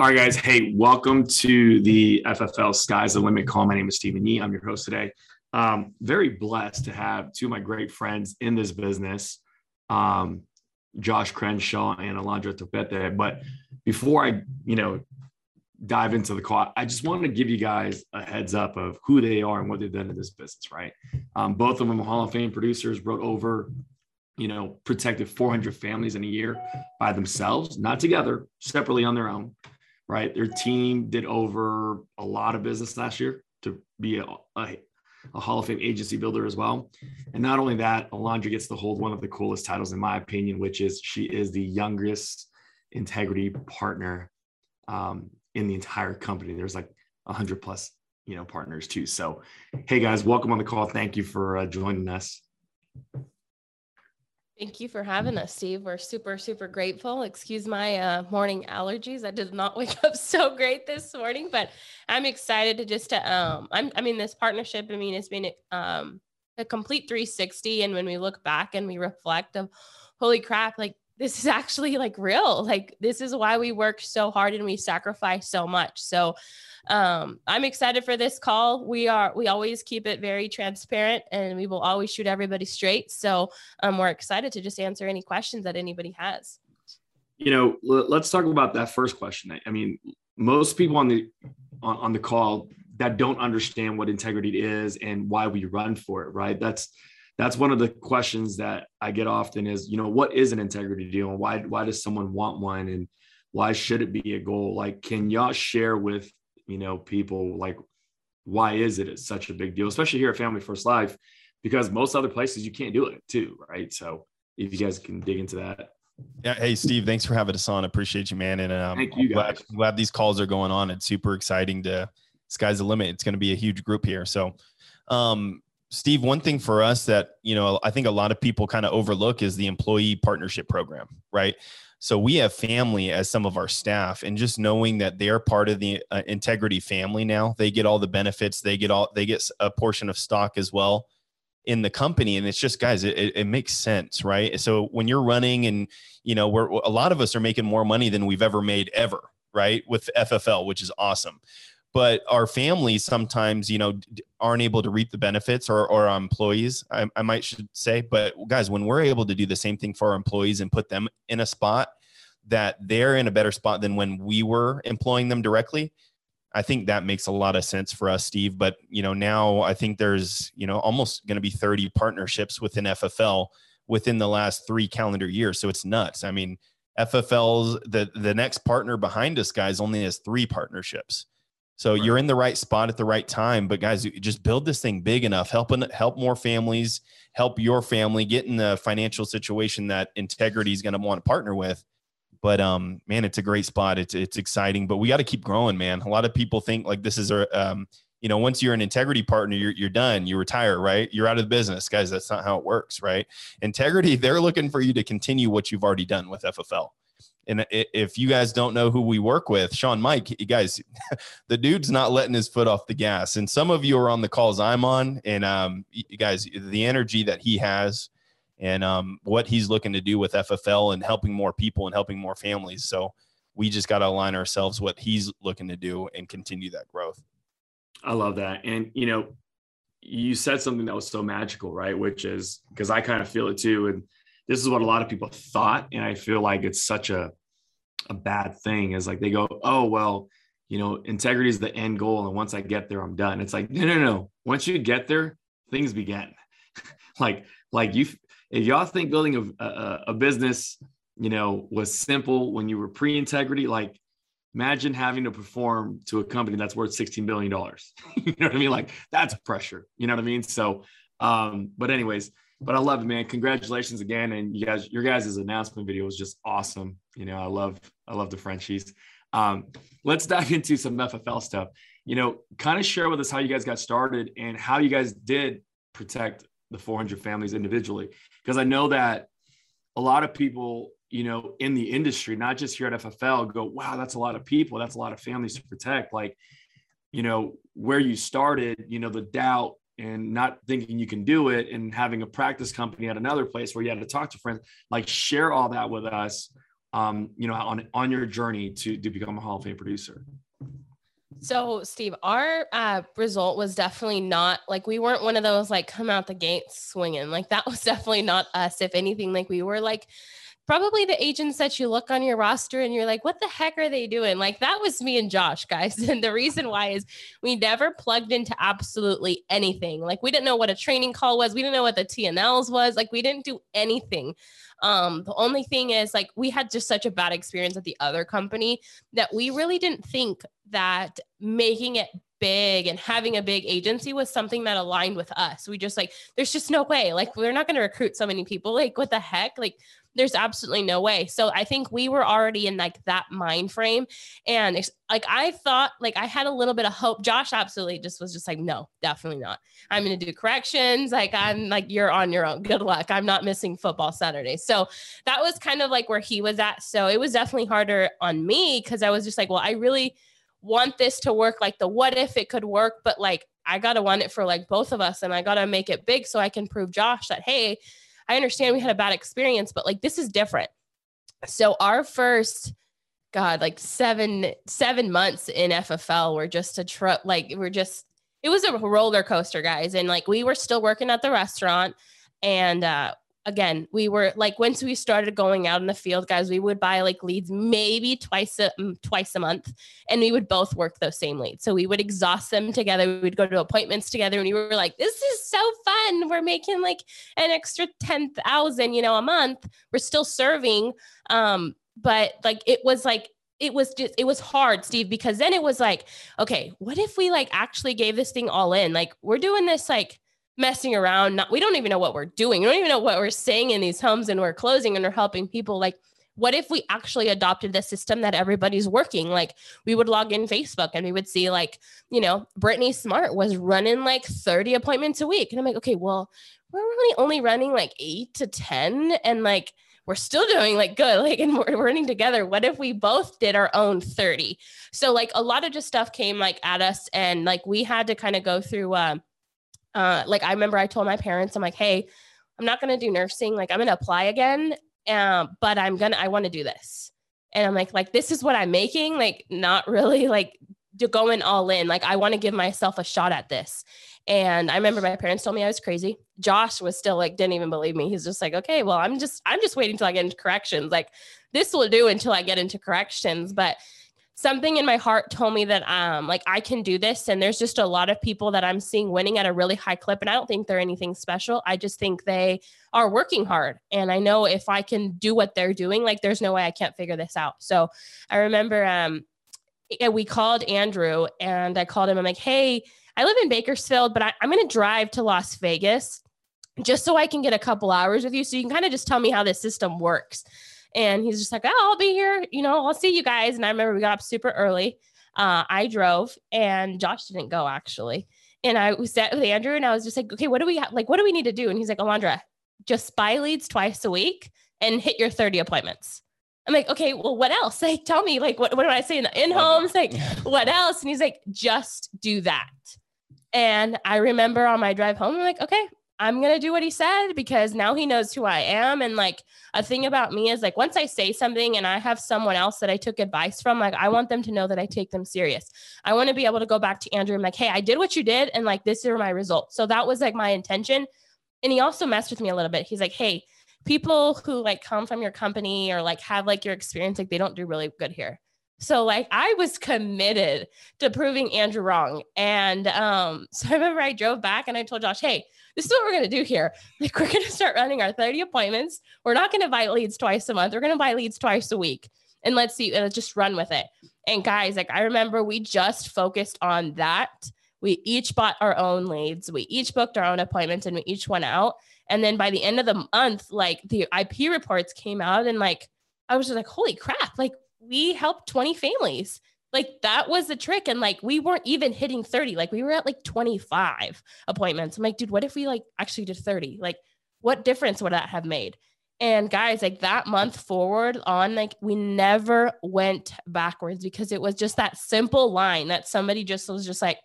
All right, guys. Hey, welcome to the FFL Sky's the Limit call. My name is Stephen Yee. I'm your host today. Um, very blessed to have two of my great friends in this business, um, Josh Crenshaw and Alondra Topete. But before I, you know, dive into the call, I just wanted to give you guys a heads up of who they are and what they've done in this business, right? Um, both of them Hall of Fame producers, wrote over, you know, protected 400 families in a year by themselves, not together, separately on their own right? Their team did over a lot of business last year to be a, a, a, Hall of Fame agency builder as well. And not only that, Alondra gets to hold one of the coolest titles, in my opinion, which is she is the youngest integrity partner um, in the entire company. There's like 100 plus, you know, partners too. So, hey guys, welcome on the call. Thank you for uh, joining us. Thank you for having us, Steve. We're super, super grateful. Excuse my uh, morning allergies. I did not wake up so great this morning, but I'm excited to just to um. I'm. I mean, this partnership. I mean, it's been um a complete 360. And when we look back and we reflect of, holy crap, like this is actually like real. Like this is why we work so hard and we sacrifice so much. So um, I'm excited for this call. We are we always keep it very transparent and we will always shoot everybody straight. So um, we're excited to just answer any questions that anybody has. You know, let's talk about that first question. I mean, most people on the on, on the call that don't understand what integrity is and why we run for it, right? That's that's one of the questions that I get often is, you know, what is an integrity deal and why why does someone want one and why should it be a goal? Like, can y'all share with you know people like why is it such a big deal, especially here at Family First Life, because most other places you can't do it too, right? So if you guys can dig into that. Yeah. Hey, Steve, thanks for having us on. Appreciate you, man. And um, Thank you guys. Glad, glad these calls are going on. It's super exciting to sky's the limit. It's going to be a huge group here. So, um, Steve, one thing for us that, you know, I think a lot of people kind of overlook is the employee partnership program, right? So we have family as some of our staff and just knowing that they're part of the uh, integrity family now, they get all the benefits, they get all they get a portion of stock as well in the company and it's just guys it, it makes sense right so when you're running and you know we're a lot of us are making more money than we've ever made ever right with ffl which is awesome but our families sometimes you know aren't able to reap the benefits or, or our employees I, I might should say but guys when we're able to do the same thing for our employees and put them in a spot that they're in a better spot than when we were employing them directly i think that makes a lot of sense for us steve but you know now i think there's you know almost going to be 30 partnerships within ffl within the last three calendar years so it's nuts. I mean ffl's the the next partner behind us guys only has three partnerships so right. you're in the right spot at the right time. But guys, just build this thing big enough, helping help more families, help your family get in the financial situation that integrity is going to want to partner with. But um, man, it's a great spot. It's it's exciting, but we got to keep growing, man. A lot of people think like this is a um, you know, once you're an integrity partner, you're, you're done, you retire, right? You're out of the business, guys. That's not how it works, right? Integrity, they're looking for you to continue what you've already done with FFL. And if you guys don't know who we work with, Shawn Meaike, you guys, the dude's not letting his foot off the gas. And some of you are on the calls I'm on, and um, you guys, the energy that he has, and um, what he's looking to do with FFL and helping more people and helping more families. So we just got to align ourselves what he's looking to do and continue that growth. I love that, and you know, you said something that was so magical, right? Which is because I kind of feel it too, and this is what a lot of people thought and i feel like it's such a a bad thing is like they go oh well you know integrity is the end goal and once i get there i'm done. It's like no no no. Once you get there things begin. Like like you if y'all think building a, a, a business you know was simple when you were pre-integrity like imagine having to perform to a company that's worth 16 billion dollars. You know what i mean? Like that's pressure. You know what i mean? So um but anyways but I love it, man. Congratulations again. And you guys, your guys' announcement video was just awesome. You know, I love, I love the Frenchies. Um, let's dive into some FFL stuff. You know, kind of share with us how you guys got started and how you guys did protect the 400 families individually. Because I know that a lot of people, you know, in the industry, not just here at FFL, go, wow, that's a lot of people. That's a lot of families to protect. Like, you know, where you started, you know, the doubt, and not thinking you can do it and having a practice company at another place where you had to talk to friends like share all that with us um, you know, on on your journey to to become a Hall of Fame producer? So, Steve, our uh, result was definitely not like we weren't one of those like come out the gate swinging. Like that was definitely not us. If anything, like we were like probably the agents that you look on your roster and you're like, what the heck are they doing? Like that was me and Josh, guys. And the reason why is we never plugged into absolutely anything. Like we didn't know what a training call was. We didn't know what the TNLs was. Like we didn't do anything. Um, the only thing is like we had just such a bad experience at the other company that we really didn't think that making it big and having a big agency was something that aligned with us. We just like, there's just no way. Like, we're not going to recruit so many people. Like, what the heck? Like, there's absolutely no way. So I think we were already in like that mind frame. And like I thought, like I had a little bit of hope. Josh absolutely just was just like, no, definitely not. I'm going to do corrections. Like I'm like, you're on your own. Good luck. I'm not missing football Saturday. So that was kind of like where he was at. So it was definitely harder on me because I was just like, well, I really want this to work. Like the what if it could work, but like I got to want it for like both of us and I got to make it big so I can prove Josh that, hey, I understand we had a bad experience, but like this is different. So our first God, like seven seven months in FFL were just a truck. Like we're just it was a roller coaster, guys. And like we were still working at the restaurant, and uh, again, we were like once we started going out in the field, guys, we would buy like leads maybe twice a mm, twice a month, and we would both work those same leads. So we would exhaust them together. We would go to appointments together, and we were like, "This is so fun! We're making like an extra ten thousand, you know, a month. We're still serving, um, but like it was like." It was just, it was hard, Steve, because then it was like, okay, what if we like actually gave this thing all in? Like, we're doing this like messing around. Not, we don't even know what we're doing. We don't even know what we're saying in these homes and we're closing and we're helping people. Like, what if we actually adopted the system that everybody's working? Like we would log in Facebook and we would see like, you know, Brittany Smart was running like 30 appointments a week. And I'm like, okay, well, we're really only running like eight to 10 and like we're still doing like good, like, and we're running together. What if we both did our own 30? So like a lot of just stuff came like at us and like we had to kind of go through, um, uh, like I remember I told my parents, I'm like, hey, I'm not gonna do nursing. Like I'm gonna apply again, um, but I'm gonna I want to do this. And I'm like, like this is what I'm making. Like not really like going all in. Like I want to give myself a shot at this. And I remember my parents told me I was crazy. Josh was still like didn't even believe me. He's just like, okay, well, I'm just I'm just waiting until I get into corrections. Like this will do until I get into corrections. But something in my heart told me that um like I can do this and there's just a lot of people that I'm seeing winning at a really high clip and I don't think they're anything special. I just think they are working hard and I know if I can do what they're doing like there's no way I can't figure this out. So I remember um we called Andrew and I called him I'm like, "Hey, I live in Bakersfield, but I, I'm going to drive to Las Vegas just so I can get a couple hours with you so you can kind of just tell me how this system works." And he's just like, oh, I'll be here. You know, I'll see you guys. And I remember we got up super early. Uh, I drove and Josh didn't go actually. And I was sat with Andrew and I was just like, okay, what do we have? Like, what do we need to do? And he's like, Alondra, just buy leads twice a week and hit your 30 appointments. I'm like, okay, well, what else? Like, tell me, like, what, what do I say in the in homes? Like, what else? And he's like, just do that. And I remember on my drive home, I'm like, okay, I'm going to do what he said because now he knows who I am. And like a thing about me is like once I say something and I have someone else that I took advice from, like I want them to know that I take them serious. I want to be able to go back to Andrew and like, hey, I did what you did. And like, this are my results. So that was like my intention. And he also messed with me a little bit. He's like, hey, people who like come from your company or like have like your experience, like they don't do really good here. So like I was committed to proving Andrew wrong. And um, so I remember I drove back and I told Josh, hey, this is what we're going to do here. Like, we're going to start running our 30 appointments. We're not going to buy leads twice a month. We're going to buy leads twice a week. And let's see, let's just run with it. And guys, like, I remember we just focused on that. We each bought our own leads. We each booked our own appointments and we each went out. And then by the end of the month, like the IP reports came out and like, I was just like, holy crap, like we helped 20 families like that was the trick. And like we weren't even hitting 30. Like we were at like 25 appointments. I'm like, dude, what if we like actually did 30? Like, what difference would that have made? And guys, like that month forward on, like we never went backwards because it was just that simple line that somebody just was just like,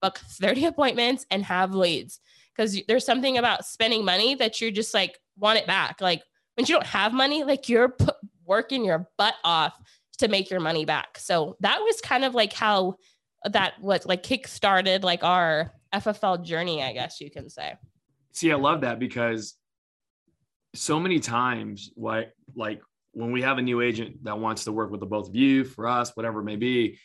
book 30 appointments and have leads. Because there's something about spending money that you're just like want it back. Like when you don't have money, like you're working your butt off to make your money back. So that was kind of like how that was like kick started like our FFL journey, I guess you can say. See, I love that because so many times, like like when we have a new agent that wants to work with the both of you, for us, whatever it may be,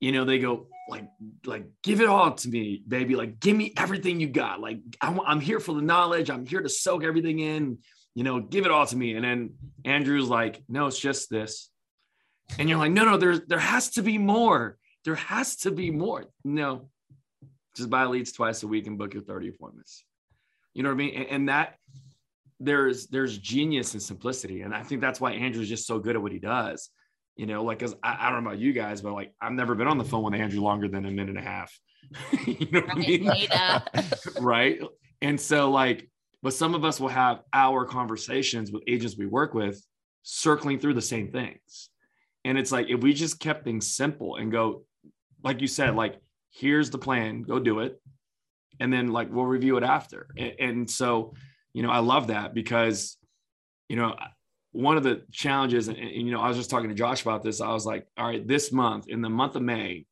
you know, they go like like give it all to me, baby. Like give me everything you got. Like I'm, I'm here for the knowledge. I'm here to soak everything in. You know, give it all to me. And then Andrew's like, no, it's just this. And you're like, no, no, there's there has to be more. There has to be more. No, just buy leads twice a week and book your 30 appointments. You know what I mean? And, and that there's there's genius and simplicity. And I think that's why Andrew's just so good at what he does. You know, like cause I, I don't know about you guys, but like I've never been on the phone with Andrew longer than a minute and a half. you know what I mean? right. And so like, but some of us will have our conversations with agents we work with circling through the same things. And it's like if we just kept things simple and go, like you said, like here's the plan, go do it. And then like we'll review it after. And, so, you know, I love that because, you know, one of the challenges, and, and, you know, I was just talking to Josh about this. I was like, all right, this month, in the month of May,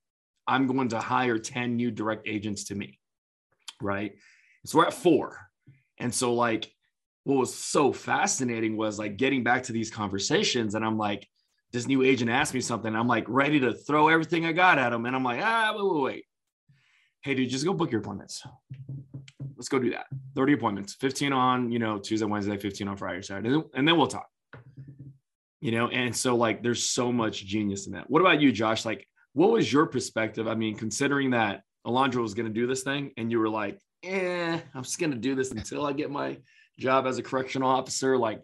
I'm going to hire 10 new direct agents to me. Right. So we're at four. And so, like, what was so fascinating was like getting back to these conversations. And I'm like, this new agent asked me something. I'm like ready to throw everything I got at him. And I'm like, ah, wait, wait, wait. Hey, dude, just go book your appointments. Let's go do that. 30 appointments, 15 on, you know, Tuesday, Wednesday, 15 on Friday, Saturday, and then we'll talk. You know, and so like there's so much genius in that. What about you, Josh? Like, what was your perspective? I mean, considering that Alondra was going to do this thing and you were like, eh, I'm just going to do this until I get my job as a correctional officer. Like,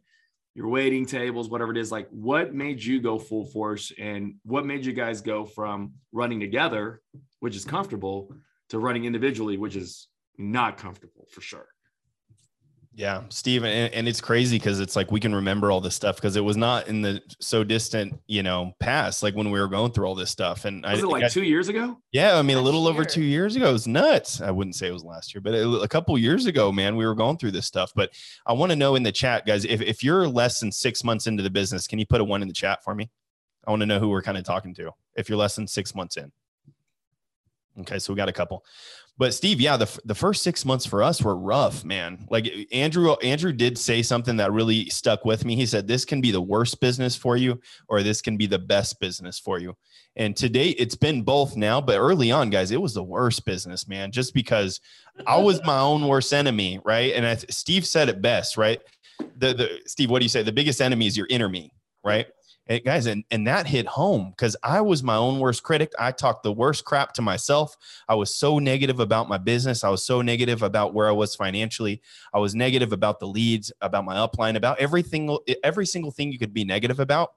your waiting tables, whatever it is, like what made you go full force and what made you guys go from running together, which is comfortable, to running individually, which is not comfortable for sure. Yeah, Steve, and, and it's crazy because it's like we can remember all this stuff because it was not in the so distant, you know, past, like when we were going through all this stuff. And was I, it like I, two years ago? Yeah, I mean, a little Last over two years ago. It was nuts. I wouldn't say it was last year, but a, a couple years ago, man, we were going through this stuff. But I want to know in the chat, guys, if, if you're less than six months into the business, can you put a one in the chat for me? I want to know who we're kind of talking to if you're less than six months in. Okay, so we got a couple. But Steve, yeah, the, the first six months for us were rough, man. Like Andrew, Andrew did say something that really stuck with me. He said, "This can be the worst business for you, or this can be the best business for you." And today, it's been both now. But early on, guys, it was the worst business, man. Just because I was my own worst enemy, right? And I, Steve said it best, right? The the Steve, what do you say? The biggest enemy is your inner me, right? Guys, and, and that hit home because I was my own worst critic. I talked the worst crap to myself. I was so negative about my business. I was so negative about where I was financially. I was negative about the leads, about my upline, about everything, every single thing you could be negative about.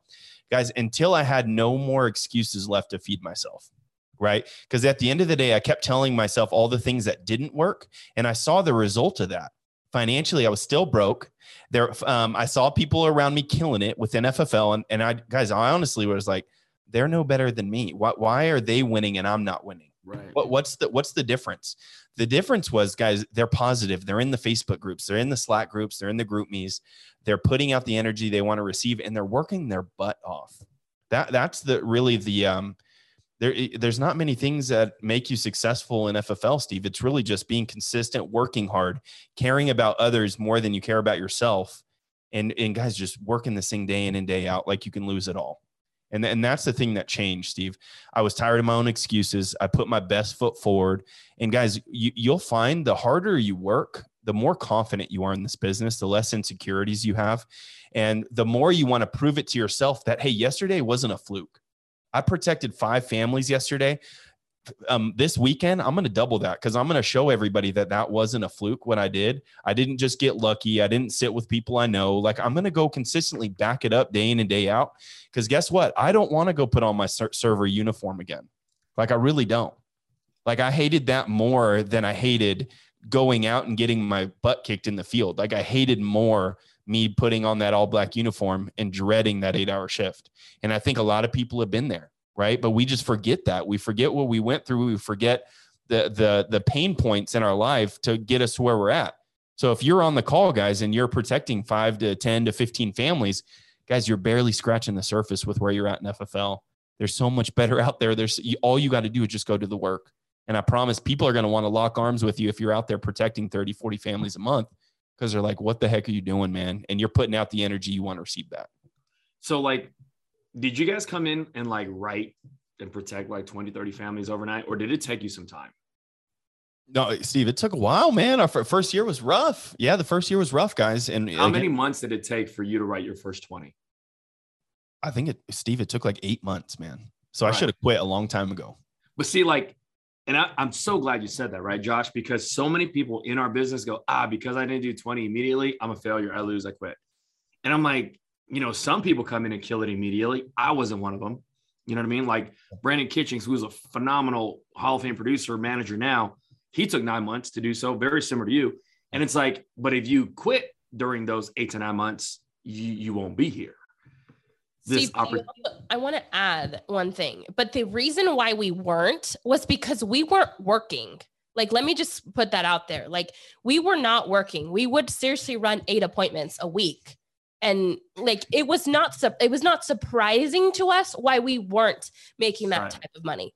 Guys, until I had no more excuses left to feed myself. Right. Because at the end of the day, I kept telling myself all the things that didn't work. And I saw the result of that financially i was still broke. There um, i saw people around me killing it within ffl and, and i guys i honestly was like they're no better than me. Why, why are they winning and i'm not winning? Right. what, what's the what's the difference? The difference was guys they're positive. They're in the facebook groups. They're in the slack groups. They're in the group me's. They're putting out the energy they want to receive and they're working their butt off. That that's the really the um there, there's not many things that make you successful in FFL, Steve. It's really just being consistent, working hard, caring about others more than you care about yourself, and and guys just working this thing day in and day out like you can lose it all. And and that's the thing that changed, Steve. I was tired of my own excuses. I put my best foot forward, and guys, you, you'll find the harder you work, the more confident you are in this business, the less insecurities you have, and the more you want to prove it to yourself that hey, yesterday wasn't a fluke. I protected five families yesterday. Um, this weekend, I'm going to double that because I'm going to show everybody that that wasn't a fluke. What I did, I didn't just get lucky. I didn't sit with people I know. Like I'm going to go consistently back it up day in and day out. Because guess what? I don't want to go put on my ser- server uniform again. Like I really don't. Like I hated that more than I hated going out and getting my butt kicked in the field. Like I hated more me putting on that all black uniform and dreading that eight hour shift. And I think a lot of people have been there, right? But we just forget that. We forget what we went through. We forget the the the pain points in our life to get us where we're at. So if you're on the call, guys, and you're protecting five to 10 to 15 families, guys, you're barely scratching the surface with where you're at in FFL. There's so much better out there. There's all you got to do is just go to the work. And I promise people are going to want to lock arms with you if you're out there protecting 30, 40 families a month because they're like, what the heck are you doing, man? And you're putting out the energy you want to receive back. So, like, did you guys come in and like write and protect like 20, 30 families overnight, or did it take you some time? No, Steve, it took a while, man. Our first year was rough. Yeah, the first year was rough, guys. And how again, many months did it take for you to write your first 20? I think it, Steve, it took like eight months, man. So right. I should have quit a long time ago. But see, like, and I, am so glad you said that, right, Josh? Because so many people in our business go, ah, because I didn't do 20 immediately, I'm a failure. I lose, I quit. And I'm like, you know, some people come in and kill it immediately. I wasn't one of them. You know what I mean? Like Brandon Kitchings, who's a phenomenal Hall of Fame producer, manager now, he took nine months to do so, very similar to you. And it's like, but if you quit during those eight to nine months, you, you won't be here. This See, oppor- I want to add one thing, but the reason why we weren't was because we weren't working. Like, let me just put that out there. Like, we were not working. We would seriously run eight appointments a week and like it was not su- it was not surprising to us why we weren't making that right. type of money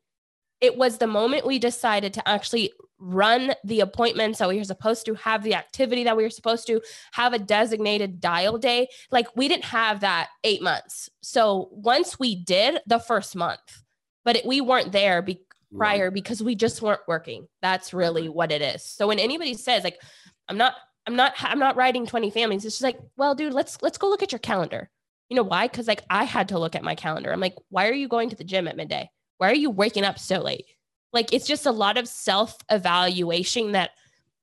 it was the moment we decided to actually run the appointments that we were supposed to have the activity that we were supposed to have a designated dial day like we didn't have that eight months so once we did the first month but it, we weren't there be- prior because we just weren't working that's really what it is so when anybody says like i'm not I'm not I'm not writing 20 families. It's just like, well, dude, let's let's go look at your calendar. You know why? Because like I had to look at my calendar. I'm like, why are you going to the gym at midday? Why are you waking up so late? Like it's just a lot of self-evaluation that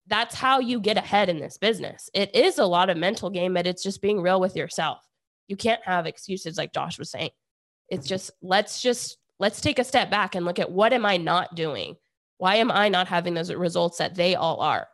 that's how you get ahead in this business. It is a lot of mental game, but it's just being real with yourself. You can't have excuses like Josh was saying. It's just let's just let's take a step back and look at what am I not doing? Why am I not having those results that they all are?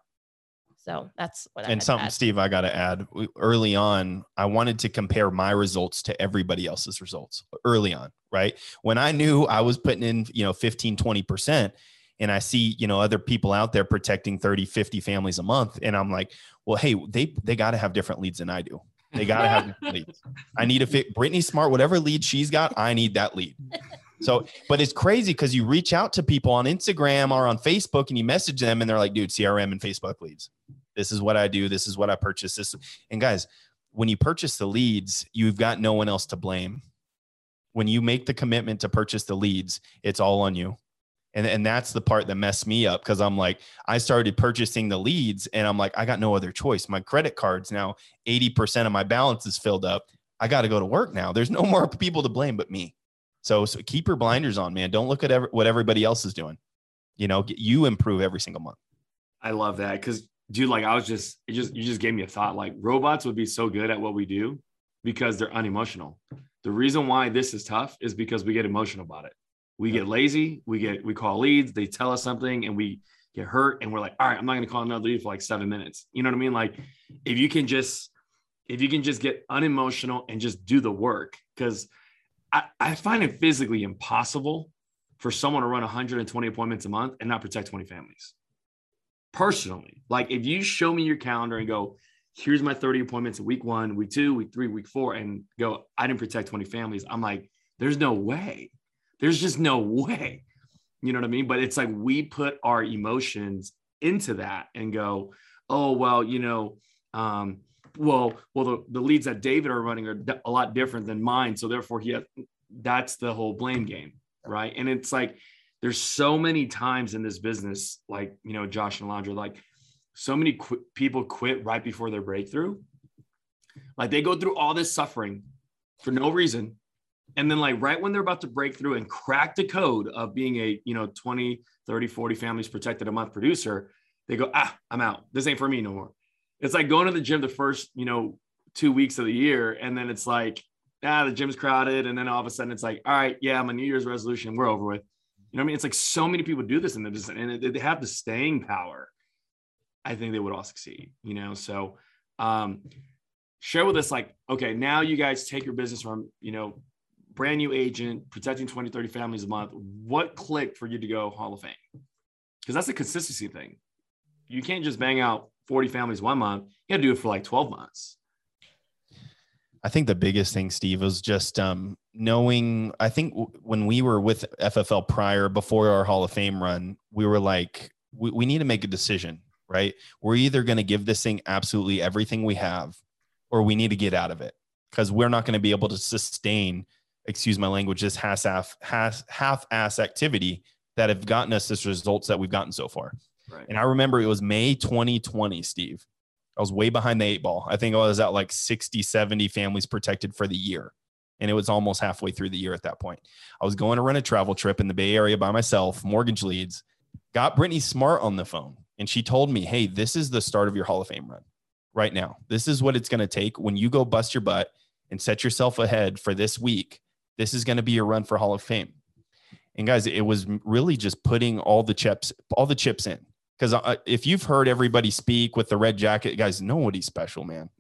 So that's what. And something, Steve, I got to add. Early on, I wanted to compare my results to everybody else's results. Early on, right when I knew I was putting in, you know, 15, 20 percent, and I see, you know, other people out there protecting 30, 50 families a month, and I'm like, well, hey, they they got to have different leads than I do. They got to have leads. I need to fit Brittany Smart, whatever lead she's got, I need that lead. So, but it's crazy because you reach out to people on Instagram or on Facebook and you message them and they're like, dude, CRM and Facebook leads. This is what I do. This is what I purchase. This and guys, when you purchase the leads, you've got no one else to blame. When you make the commitment to purchase the leads, it's all on you. And, and that's the part that messed me up because I'm like, I started purchasing the leads and I'm like, I got no other choice. My credit cards now, 80% of my balance is filled up. I got to go to work now. There's no more people to blame but me. So, so keep your blinders on, man. Don't look at every, what everybody else is doing. You know, you improve every single month. I love that because dude, like I was just, it just, you just gave me a thought. Like robots would be so good at what we do because they're unemotional. The reason why this is tough is because we get emotional about it. We get lazy. We get, we call leads. They tell us something and we get hurt and we're like, all right, I'm not going to call another lead for like seven minutes. You know what I mean? Like if you can just, if you can just get unemotional and just do the work, because I, I find it physically impossible for someone to run 120 appointments a month and not protect 20 families personally. Like if you show me your calendar and go, here's my 30 appointments in week one, week two, week three, week four, and go, I didn't protect 20 families. I'm like, there's no way. There's just no way. You know what I mean? But it's like we put our emotions into that and go, oh, well, you know, um, well, well, the, the leads that David are running are a lot different than mine. So therefore he has, that's the whole blame game. Right. And it's like, there's so many times in this business, like, you know, Josh and Alondra, like so many qu- people quit right before their breakthrough. Like they go through all this suffering for no reason. And then like right when they're about to break through and crack the code of being a, you know, 20, 30, 40 families protected a month producer, they go, ah, I'm out. This ain't for me no more. It's like going to the gym the first, you know, two weeks of the year. And then it's like, ah, the gym's crowded. And then all of a sudden it's like, all right, yeah, my New Year's resolution, we're over with. You know what I mean? It's like so many people do this and they and they have the staying power. I think they would all succeed, you know? So um, share with us like, okay, now you guys take your business from, you know, brand new agent, protecting 20, 30 families a month. What clicked for you to go Hall of Fame? Because that's a consistency thing. You can't just bang out 40 families one month. You got to do it for like 12 months. I think the biggest thing, Steve, was just um, knowing. I think when we were with FFL prior, before our Hall of Fame run, we were like, we, we need to make a decision, right? We're either going to give this thing absolutely everything we have, or we need to get out of it because we're not going to be able to sustain, excuse my language, this half half half ass activity that have gotten us this results that we've gotten so far. Right. And I remember it was May 2020, Steve. I was way behind the eight ball. I think I was at like 60, 70 families protected for the year. And it was almost halfway through the year at that point. I was going to run a travel trip in the Bay Area by myself, mortgage leads, got Brittany Smart on the phone. And she told me, Hey, this is the start of your Hall of Fame run right now. This is what it's going to take when you go bust your butt and set yourself ahead for this week. This is going to be your run for Hall of Fame. And guys, it was really just putting all the chips, all the chips in because uh, if you've heard everybody speak with the red jacket, guys, nobody's special, man.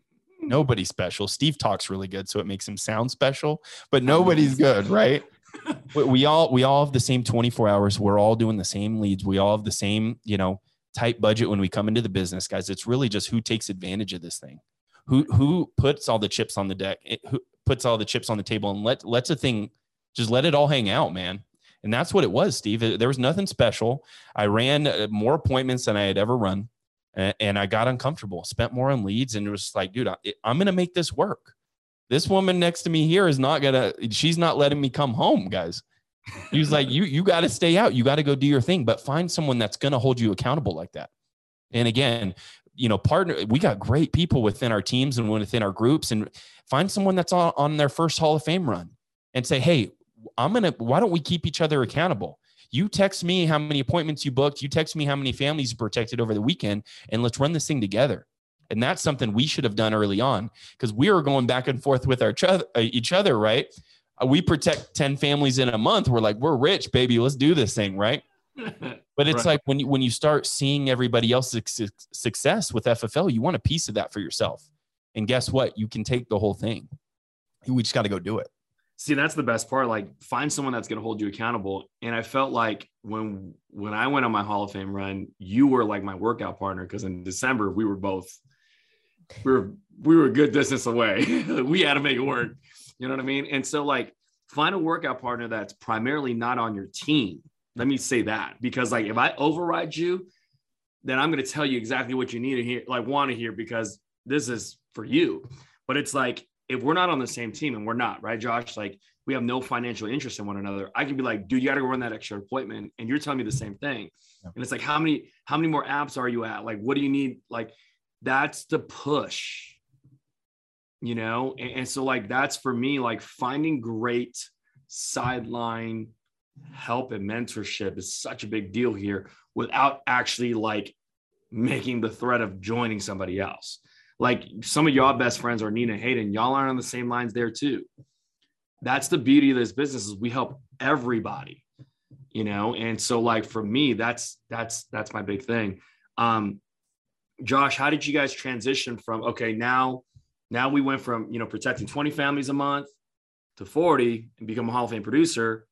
Nobody's special. Steve talks really good, so it makes him sound special, but nobody's good, right? we all we all have the same 24 hours. We're all doing the same leads. We all have the same, you know, tight budget when we come into the business, guys. It's really just who takes advantage of this thing, who who puts all the chips on the deck, it, who puts all the chips on the table, and let lets a thing just let it all hang out, man. And that's what it was, Steve. There was nothing special. I ran uh, more appointments than I had ever run, and I got uncomfortable, spent more on leads, and it was like, dude, I'm going to make this work. This woman next to me here is not to, she's not letting me come home, guys. He was like, you, you got to stay out. You got to go do your thing, but find someone that's to hold you accountable like that. And again, you know, partner, we got great people within our teams and within our groups, and find someone that's on, on their first Hall of Fame run and say, hey, I'm to, why don't we keep each other accountable? You text me how many appointments you booked. You text me how many families you protected over the weekend, and let's run this thing together. And that's something we should have done early on because we were going back and forth with our uh, each other, right? Uh, we protect 10 families in a month. We're like, we're rich, baby. Let's do this thing, right? But it's right. like when you when you start seeing everybody else's success with FFL, you want a piece of that for yourself. And guess what? You can take the whole thing. We just got to go do it. See, that's the best part. Like, find someone that's going to hold you accountable. And I felt like when when I went on my Hall of Fame run, you were like my workout partner because in December we were both we were we were a good distance away. we had to make it work. You know what I mean? And so, like, find a workout partner that's primarily not on your team. Let me say that because, like, if I override you, then I'm going to tell you exactly what you need to hear, like, want to hear because this is for you. But it's like if we're not on the same team and we're not, right, Josh? Like we have no financial interest in one another. I can be like, dude, you got to go run that extra appointment, and you're telling me the same thing. Yeah. And it's like, how many how many more apps are you at? Like, what do you need? Like, that's the push, you know. And, and so, like, that's for me, like finding great sideline help and mentorship is such a big deal here without actually like making the threat of joining somebody else like some of y'all best friends are Nina Hayden. Y'all aren't on the same lines there too. That's the beauty of this business is we help everybody, you know? And so like for me, that's, that's, that's my big thing. Um, Josh, how did you guys transition from, okay, now, now we went from, you know, protecting 20 families a month to 40 and become a Hall of Fame producer.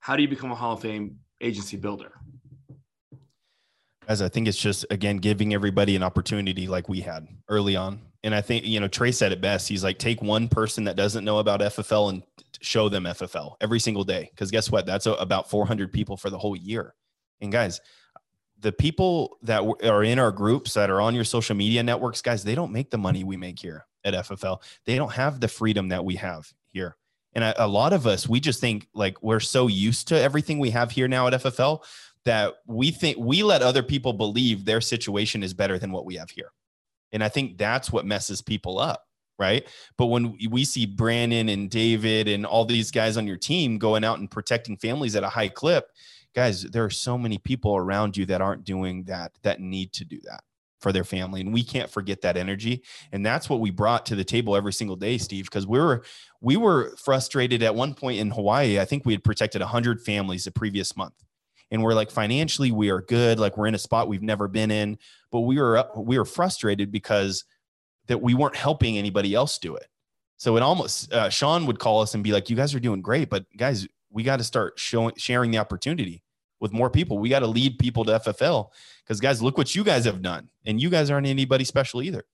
How do you become a Hall of Fame agency builder? As I think it's just again giving everybody an opportunity like we had early on. And I think you know Trey said it best. He's like, take one person that doesn't know about FFL and show them FFL every single day. Because guess what? That's a, about 400 people for the whole year. And guys, the people that are in our groups that are on your social media networks, guys, they don't make the money we make here at FFL. They don't have the freedom that we have here. And a, a lot of us, we just think like we're so used to everything we have here now at FFL that we think we let other people believe their situation is better than what we have here. And I think that's what messes people up. Right. But when we see Brandon and David and all these guys on your team going out and protecting families at a high clip, guys, there are so many people around you that aren't doing that, that need to do that for their family. And we can't forget that energy. And that's what we brought to the table every single day, Steve, because we were, we were frustrated at one point in Hawaii. I think we had protected 100 families the previous month and we're like financially we are good like we're in a spot we've never been in but we were we were frustrated because that we weren't helping anybody else do it. So it almost uh, sean would call us and be like you guys are doing great but guys we got to start showing sharing the opportunity with more people. We got to lead people to ffl because guys look what you guys have done and you guys aren't anybody special either.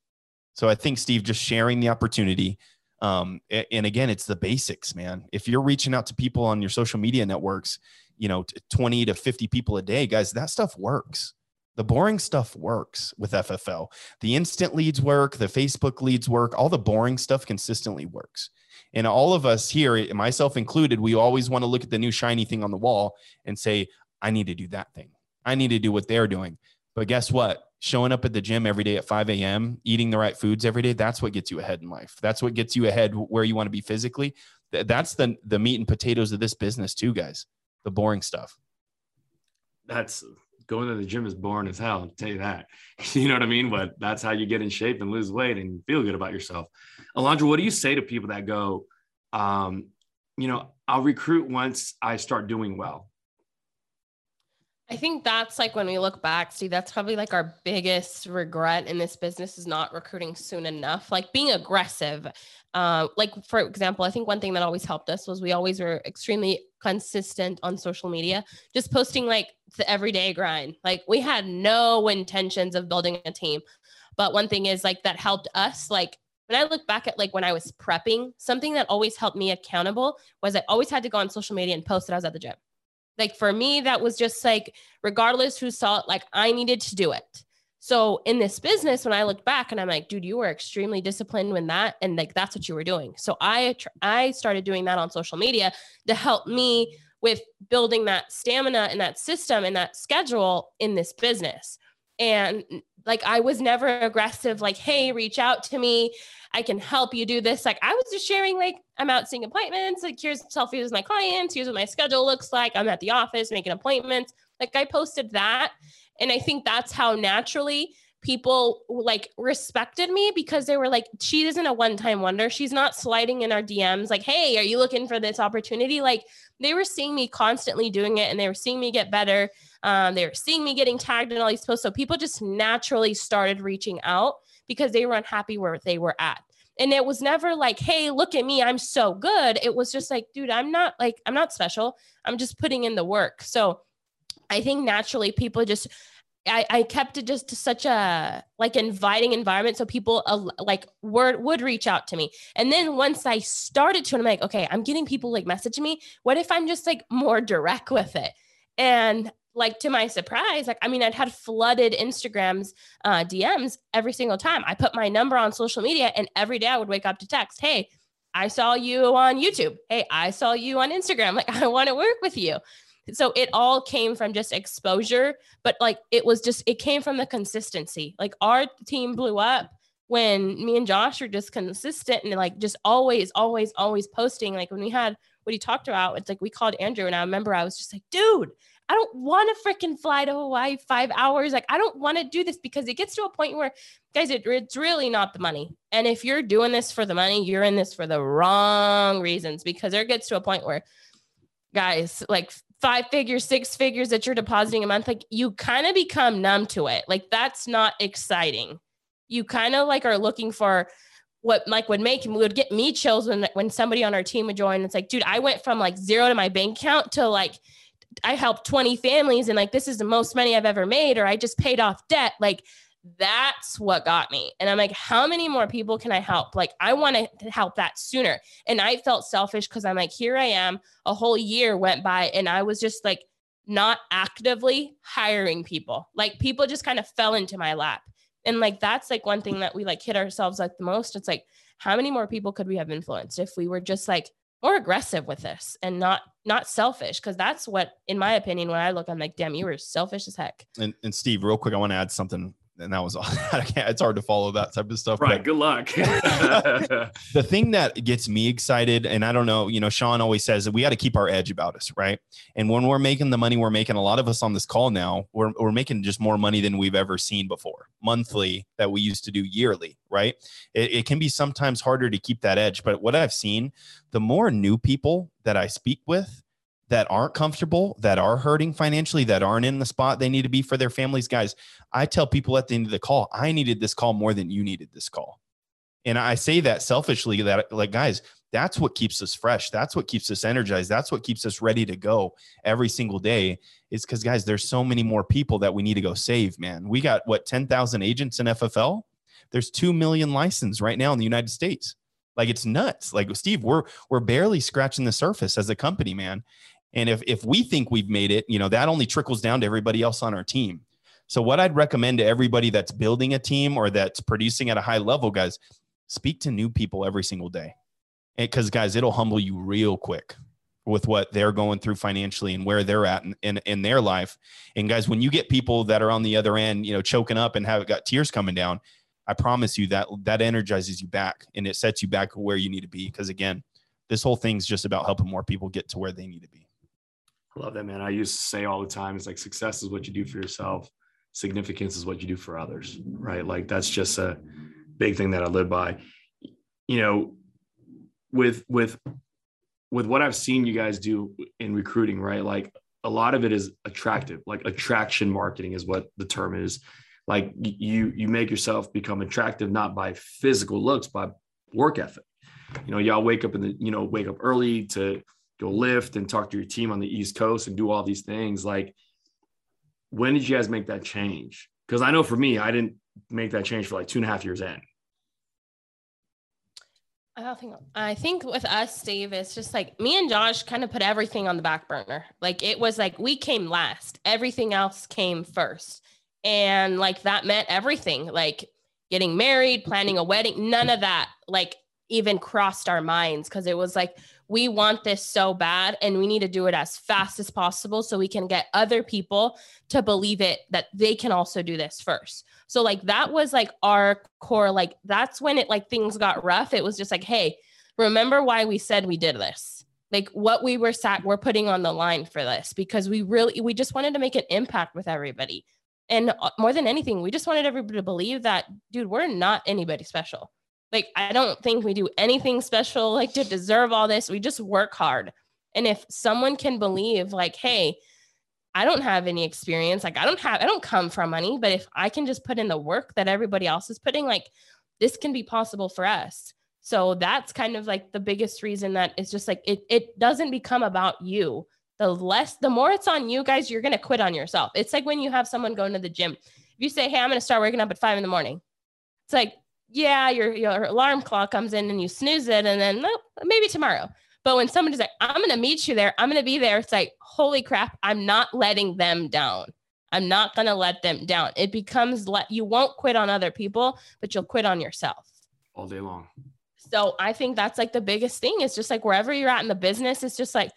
So i think steve just sharing the opportunity Um, and again, it's the basics, man. If you're reaching out to people on your social media networks, you know, 20 to 50 people a day, guys, that stuff works. The boring stuff works with FFL. The instant leads work, the Facebook leads work, all the boring stuff consistently works. And all of us here, eh, myself included, we always want to look at the new shiny thing on the wall and say, I need to do that thing. I need to do what they're doing. But guess what? Showing up at the gym every day at 5 a.m., eating the right foods every day, that's what gets you ahead in life. That's what gets you ahead where you want to be physically. That's the, the meat and potatoes of this business, too, guys. The boring stuff. That's going to the gym is boring as hell. I'll tell you that. You know what I mean? But that's how you get in shape and lose weight and feel good about yourself. Alondra, what do you say to people that go, um, you know, I'll recruit once I start doing well? I think that's like when we look back, see, that's probably like our biggest regret in this business is not recruiting soon enough. Like being aggressive. Uh, like for example, I think one thing that always helped us was we always were extremely consistent on social media, just posting like the everyday grind. Like we had no intentions of building a team. But one thing is like that helped us like when I look back at like when I was prepping, something that always helped me accountable was I always had to go on social media and post that I was at the gym. Like for me, that was just like, regardless who saw it, like I needed to do it. So in this business, when I look back and I'm like, dude, you were extremely disciplined when that, and like that's what you were doing. So I I started doing that on social media to help me with building that stamina and that system and that schedule in this business. And like I was never aggressive, like, hey, reach out to me. I can help you do this. Like I was just sharing, like, I'm out seeing appointments. Like, here's selfies with my clients. Here's what my schedule looks like. I'm at the office making appointments. Like I posted that. And I think that's how naturally people like respected me because they were like, she isn't a one time wonder. She's not sliding in our DMs like, hey, are you looking for this opportunity? Like they were seeing me constantly doing it and they were seeing me get better. Um, they were seeing me getting tagged in all these posts. So people just naturally started reaching out because they were unhappy where they were at. And it was never like, hey, look at me, I'm so good. It was just like, dude, I'm not like, I'm not special. I'm just putting in the work. So I think naturally people just I, I kept it just to such a like inviting environment so people uh, like word would reach out to me and then once i started to i'm like okay i'm getting people like messaging me what if i'm just like more direct with it and like to my surprise, like I mean, I'd had flooded Instagrams uh, DMs every single time. I put my number on social media, and every day I would wake up to text, "Hey, I saw you on YouTube. Hey, I saw you on Instagram. Like I want to work with you." So it all came from just exposure, but like it was just it came from the consistency. Like our team blew up when me and Josh were just consistent and like just always, always, always posting. Like when we had what he talked about, it's like we called Andrew, and I remember I was just like, dude I don't want to freaking fly to Hawaii five hours. Like, I don't want to do this because it gets to a point where, guys, it, it's really not the money. And if you're doing this for the money, you're in this for the wrong reasons because there gets to a point where, guys, like five figures, six figures that you're depositing a month, like you kind of become numb to it. Like, that's not exciting. You kind of like are looking for, what like would make would get me chills when when somebody on our team would join. It's like, dude, I went from like zero to my bank account to like I helped 20 families and like this is the most money I've ever made, or I just paid off debt. Like that's what got me. And I'm like, how many more people can I help? Like, I want to help that sooner. And I felt selfish because I'm like, here I am. A whole year went by and I was just like not actively hiring people. Like, people just kind of fell into my lap. And like, that's like one thing that we like hit ourselves like the most. It's like, how many more people could we have influenced if we were just like more aggressive with this and not not selfish because that's what in my opinion when i look i'm like damn you were selfish as heck and, and steve real quick i want to add something and that was all it's hard to follow that type of stuff right good luck. The thing that gets me excited and i don't know you know sean always says that we got to keep our edge about us right? And when we're making the money we're making a lot of us on this call now we're, we're making just more money than we've ever seen before monthly that we used to do yearly right? It, it can be sometimes harder to keep that edge but what i've seen the more new people that i speak with that aren't comfortable, that are hurting financially, that aren't in the spot they need to be for their families. Guys, I tell people at the end of the call, I needed this call more than you needed this call. And I say that selfishly that, like, guys, that's what keeps us fresh. That's what keeps us energized. That's what keeps us ready to go every single day. Is because, guys, there's so many more people that we need to go save, man. We got what, 10,000 agents in FFL? There's 2 million license right now in the United States. Like it's nuts. Like Steve, we're we're barely scratching the surface as a company, man. And if if we think we've made it, you know, that only trickles down to everybody else on our team. So what I'd recommend to everybody that's building a team or that's producing at a high level, guys, speak to new people every single day. Because guys, it'll humble you real quick with what they're going through financially and where they're at in, in, in, their life. And guys, when you get people that are on the other end, you know, choking up and have got tears coming down, I promise you that that energizes you back and it sets you back where you need to be. Because again, this whole thing's just about helping more people get to where they need to be. I love that, man. I used to say all the time, it's like success is what you do for yourself. Significance is what you do for others, right? Like that's just a big thing that I live by. You know, with with with what I've seen you guys do in recruiting, right? Like a lot of it is attractive, like attraction marketing is what the term is. Like you you make yourself become attractive not by physical looks, by work ethic. You know, y'all wake up in the, you know, wake up early to go lift and talk to your team on the East Coast and do all these things. Like, when did you guys make that change? Because I know for me, I didn't make that change for like two and a half years in. I think I think with us, Steve, it's just like me and Josh kind of put everything on the back burner. Like it was like we came last, everything else came first. And like that meant everything, like getting married, planning a wedding, none of that like even crossed our minds because it was like we want this so bad and we need to do it as fast as possible so we can get other people to believe it that they can also do this first. So like that was like our core like that's when it like things got rough. It was just like, "Hey, remember why we said we did this?" Like what we were sat we're putting on the line for this because we really we just wanted to make an impact with everybody. And uh, more than anything, we just wanted everybody to believe that dude, we're not anybody special like, I don't think we do anything special like to deserve all this. We just work hard. And if someone can believe, like, hey, I don't have any experience, like, I don't have, I don't come from money, but if I can just put in the work that everybody else is putting, like, this can be possible for us. So that's kind of like the biggest reason that it's just like it it doesn't become about you. The less the more it's on you guys, you're gonna quit on yourself. It's like when you have someone going to the gym. If you say, Hey, I'm gonna start waking up at five in the morning, it's like yeah, your your alarm clock comes in and you snooze it, and then well, maybe tomorrow. But when somebody's like, I'm gonna meet you there, I'm gonna be there, it's like, holy crap, I'm not letting them down. I'm not gonna let them down. It becomes let you won't quit on other people, but you'll quit on yourself all day long. So I think that's like the biggest thing. It's just like wherever you're at in the business, it's just like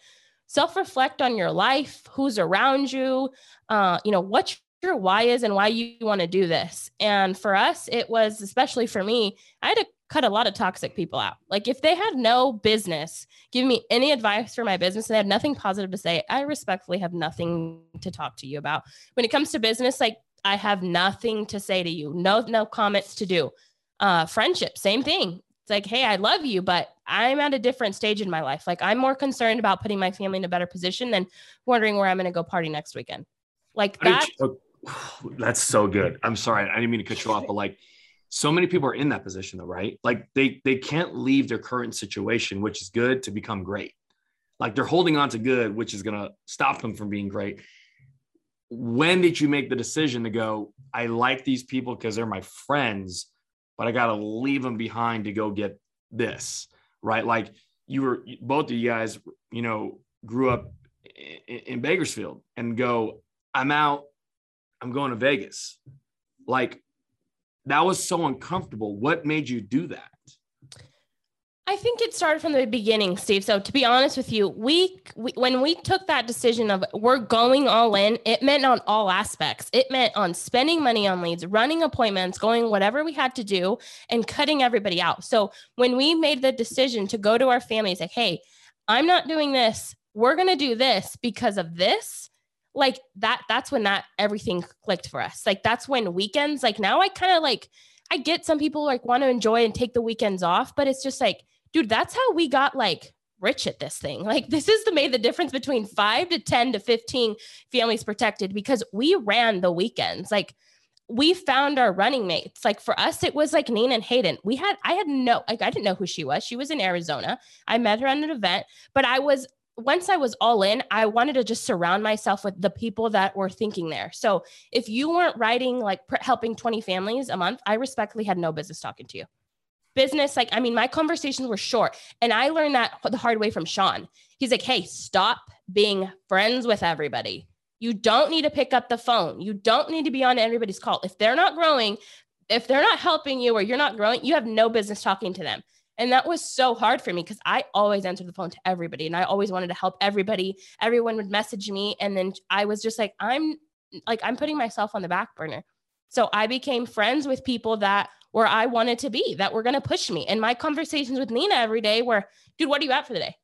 self-reflect on your life, who's around you, uh, you know, what your why is and why you want to do this. And for us, it was especially for me, I had to cut a lot of toxic people out. Like if they had no business giving me any advice for my business and they had nothing positive to say, I respectfully have nothing to talk to you about. When it comes to business, like I have nothing to say to you. No, no comments to do. Uh friendship, same thing. It's like, hey, I love you, but I'm at a different stage in my life. Like I'm more concerned about putting my family in a better position than wondering where I'm going to go party next weekend. Like that. That's so good. I'm sorry, I didn't mean to cut you off, but like so many people are in that position though, right? Like they they can't leave their current situation, which is good, to become great. Like they're holding on to good, which is gonna stop them from being great. When did you make the decision to go, I like these people because they're my friends, but I gotta leave them behind to go get this, right? Like you were both of you guys, you know, grew up in, in Bakersfield and go, I'm out I'm going to Vegas. Like that was so uncomfortable. What made you do that? I think it started from the beginning, Steve. So to be honest with you, we, we, when we took that decision of we're going all in, it meant on all aspects. It meant on spending money on leads, running appointments, going whatever we had to do, and cutting everybody out. So when we made the decision to go to our families, like, hey, I'm not doing this. We're gonna do this because of this like that that's when that everything clicked for us like that's when weekends like now i kind of like i get some people like want to enjoy and take the weekends off but it's just like dude that's how we got like rich at this thing like this is the made the difference between 5 to 10 to 15 families protected because we ran the weekends like we found our running mates. Like for us, it was like Nina and Hayden. We had, I had no, like, I didn't know who she was. She was in Arizona. I met her at an event, but I was once I was all in, I wanted to just surround myself with the people that were thinking there. So if you weren't writing like pr- helping 20 families a month, I respectfully had no business talking to you. business, like, I mean, my conversations were short. And I learned that the hard way from Shawn. He's like, hey, stop being friends with everybody. You don't need to pick up the phone. You don't need to be on everybody's call. If they're not growing, if they're not helping you or you're not growing, you have no business talking to them. And that was so hard for me because I always answered the phone to everybody and I always wanted to help everybody. Everyone would message me. And then I was just like, I'm like, I'm putting myself on the back burner. So I became friends with people that where I wanted to be, that were going to push me. And my conversations with Nina every day were, dude, what are you at for the day?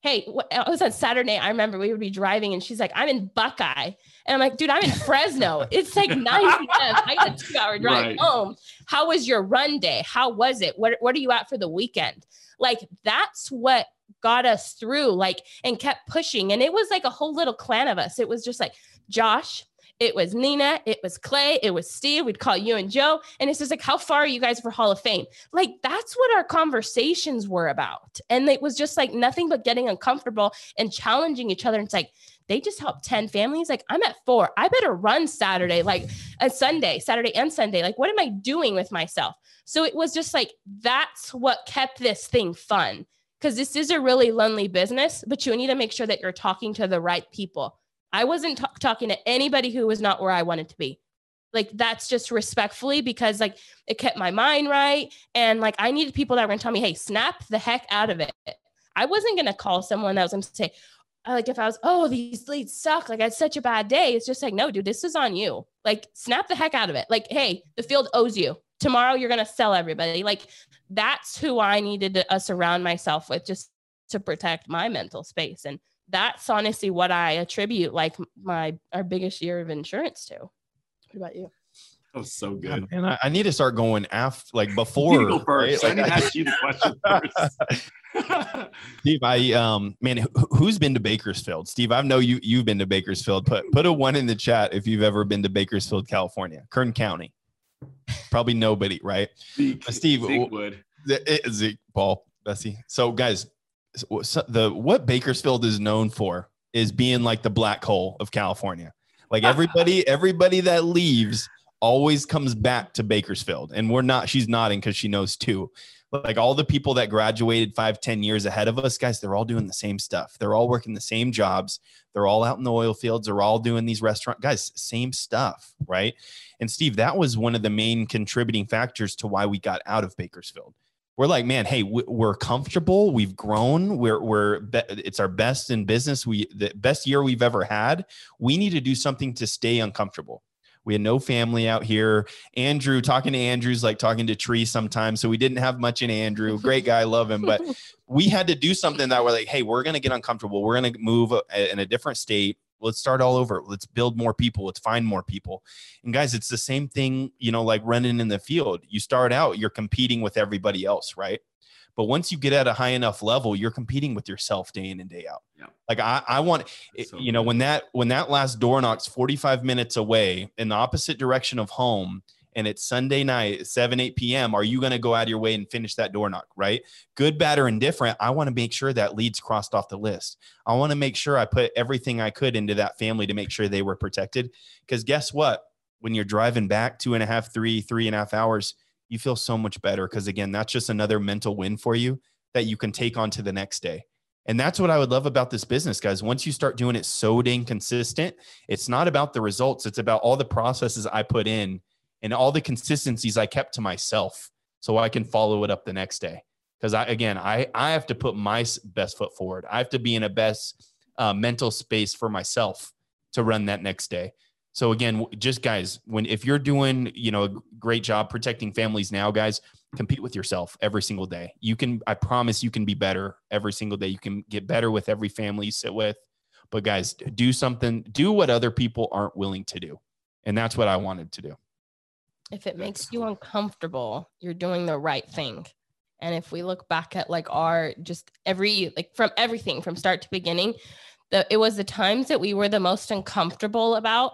Hey, what, it was on Saturday. I remember we would be driving and she's like, I'm in Buckeye. And I'm like, dude, I'm in Fresno. It's like 9 p.m. I got a two hour drive right. home. How was your run day? How was it? What, what are you at for the weekend? Like, that's what got us through, like, and kept pushing. And it was like a whole little clan of us. It was just like, Josh, it was Nina, it was Clay, it was Steve. We'd call you and Joe. And it's just like, how far are you guys for Hall of Fame? Like, that's what our conversations were about. And it was just like nothing but getting uncomfortable and challenging each other. And it's like, they just helped 10 families. Like, I'm at four. I better run Saturday, like a Sunday, Saturday and Sunday. Like, what am I doing with myself? So it was just like, that's what kept this thing fun. Because this is a really lonely business, but you need to make sure that you're talking to the right people I wasn't t- talking to anybody who was not where I wanted to be. Like that's just respectfully because like it kept my mind right and like I needed people that were to tell me, "Hey, snap the heck out of it." I wasn't going to call someone that was to say, uh, like if I was, "Oh, these leads suck. Like I had such a bad day." It's just like, "No, dude, this is on you. Like snap the heck out of it. Like, hey, the field owes you. Tomorrow you're going to sell everybody." Like that's who I needed to uh, surround myself with just to protect my mental space and that's honestly what I attribute like my our biggest year of insurance to. What about you? That was so good. And I, I, need to start going after like before. You go first. Right? I need to ask you the question first. Steve, I um man, who's been to Bakersfield? Steve, I know you you've been to Bakersfield. Put put a one in the chat if you've ever been to Bakersfield, California, Kern County. Probably nobody, right? Zeke, Steve Zeke would. Zeke, Paul, Bessie. So guys, the what Bakersfield is known for is being like the black hole of California. Like ah. everybody, everybody that leaves always comes back to Bakersfield. And we're not, she's nodding because she knows too. Like all the people that graduated five, ten years ahead of us, guys, they're all doing the same stuff. They're all working the same jobs. They're all out in the oil fields. They're all doing these restaurant guys, same stuff, right? And Steve, that was one of the main contributing factors to why we got out of Bakersfield we're like, man, hey, we're comfortable. We've grown. We're we're it's our best in business. We the best year we've ever had. We need to do something to stay uncomfortable. We had no family out here. Andrew talking to Andrew's like talking to Tree sometimes. So we didn't have much in Andrew. Great guy, love him. But we had to do something that we're like, hey, we're gonna get uncomfortable. We're gonna move in a different state let's start all over. Let's build more people. Let's find more people. And guys it's the same thing you know like running in the field. You start out you're competing with everybody else right? But once you get at a high enough level you're competing with yourself day in and day out. Yeah. like i i want so you know when that when that last door knocks 45 minutes away in the opposite direction of home and it's Sunday night, 7, 8 p.m., are you going to go out of your way and finish that door knock, right? Good, bad, or indifferent, I want to make sure that leads crossed off the list. I want to make sure I put everything I could into that family to make sure they were protected. Because guess what? When you're driving back two and a half, three, three and a half hours, you feel so much better. Because again, that's just another mental win for you that you can take on to the next day. And that's what I would love about this business, guys. Once you start doing it so dang consistent, it's not about the results, it's about all the processes I put in and all the consistencies I kept to myself so I can follow it up the next day. Because I, again, I, I have to put my best foot forward. I have to be in a best uh, mental space for myself to run that next day. So again, just guys, when if you're doing, you know, a great job protecting families now, guys, compete with yourself every single day. You can, I promise, you can be better every single day. You can get better with every family you sit with. But guys, do something, do what other people aren't willing to do, and that's what I wanted to do if it makes you uncomfortable, you're doing the right thing. And if we look back at like our just every like from everything from start to beginning, the it was the times that we were the most uncomfortable about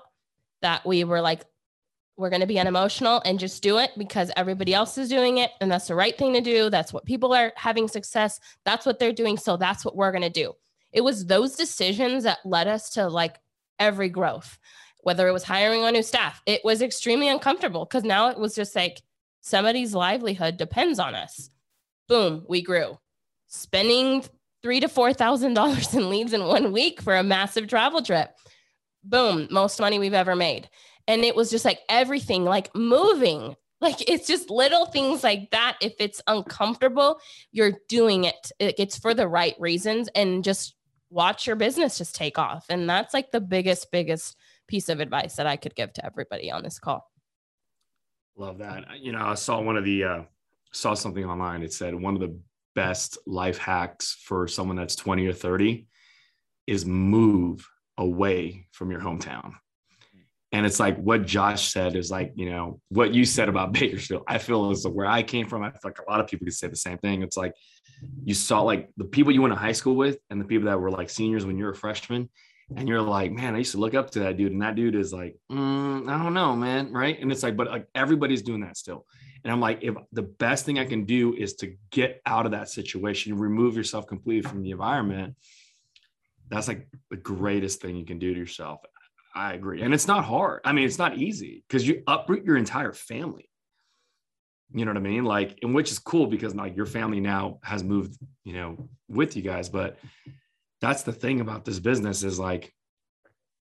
that we were like, we're going to be unemotional and just do it because everybody else is doing it and that's the right thing to do. That's what people are having success. That's what they're doing. So that's what we're going to do. It was those decisions that led us to like every growth whether it was hiring a new staff, it was extremely uncomfortable because now it was just like somebody's livelihood depends on us. boom, we grew. Spending three to four thousand dollars in leads in one week for a massive travel trip. Boom, most money we've ever made. And it was just like everything, like moving. Like it's just little things like that. If it's uncomfortable, you're doing it. It's for the right reasons and just watch your business just take off. And that's like the biggest, biggest piece of advice that I could give to everybody on this call. Love that. You know, I saw one of the uh saw something online. It said one of the best life hacks for someone that's 20 or 30 is move away from your hometown. And it's like what Josh said is like, you know, what you said about Bakersfield. I feel is where I came from. I feel like a lot of people could say the same thing. It's like you saw like the people you went to high school with and the people that were like seniors when you were a freshman and you're like, man, I used to look up to that dude, and that dude is like, mm, I don't know, man, right? And it's like, but like everybody's doing that still. And I'm like, if the best thing I can do is to get out of that situation, remove yourself completely from the environment, that's like the greatest thing you can do to yourself. I agree. And it's not hard. I mean, it's not easy because you uproot your entire family. You know what I mean? Like, and which is cool because like your family now has moved, you know, with you guys, but that's the thing about this business is like,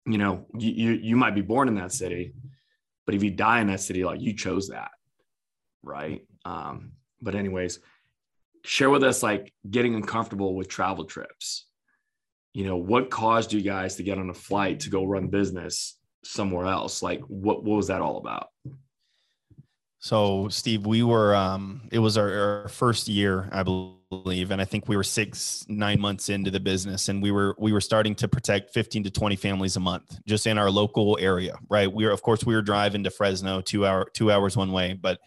you know, you, you, you might be born in that city, but if you die in that city, like you chose that. Right. Um, but anyways, share with us like getting uncomfortable with travel trips. You know, what caused you guys to get on a flight to go run business somewhere else? Like what, what was that all about? So, Steve, we were, um, it was our, our, first year, I believe. Leave and I think we were six, nine months into the business and we were, we were starting to protect 15 to 20 families a month just in our local area, right? We were, of course, we were driving to Fresno two hour, two hours one way, but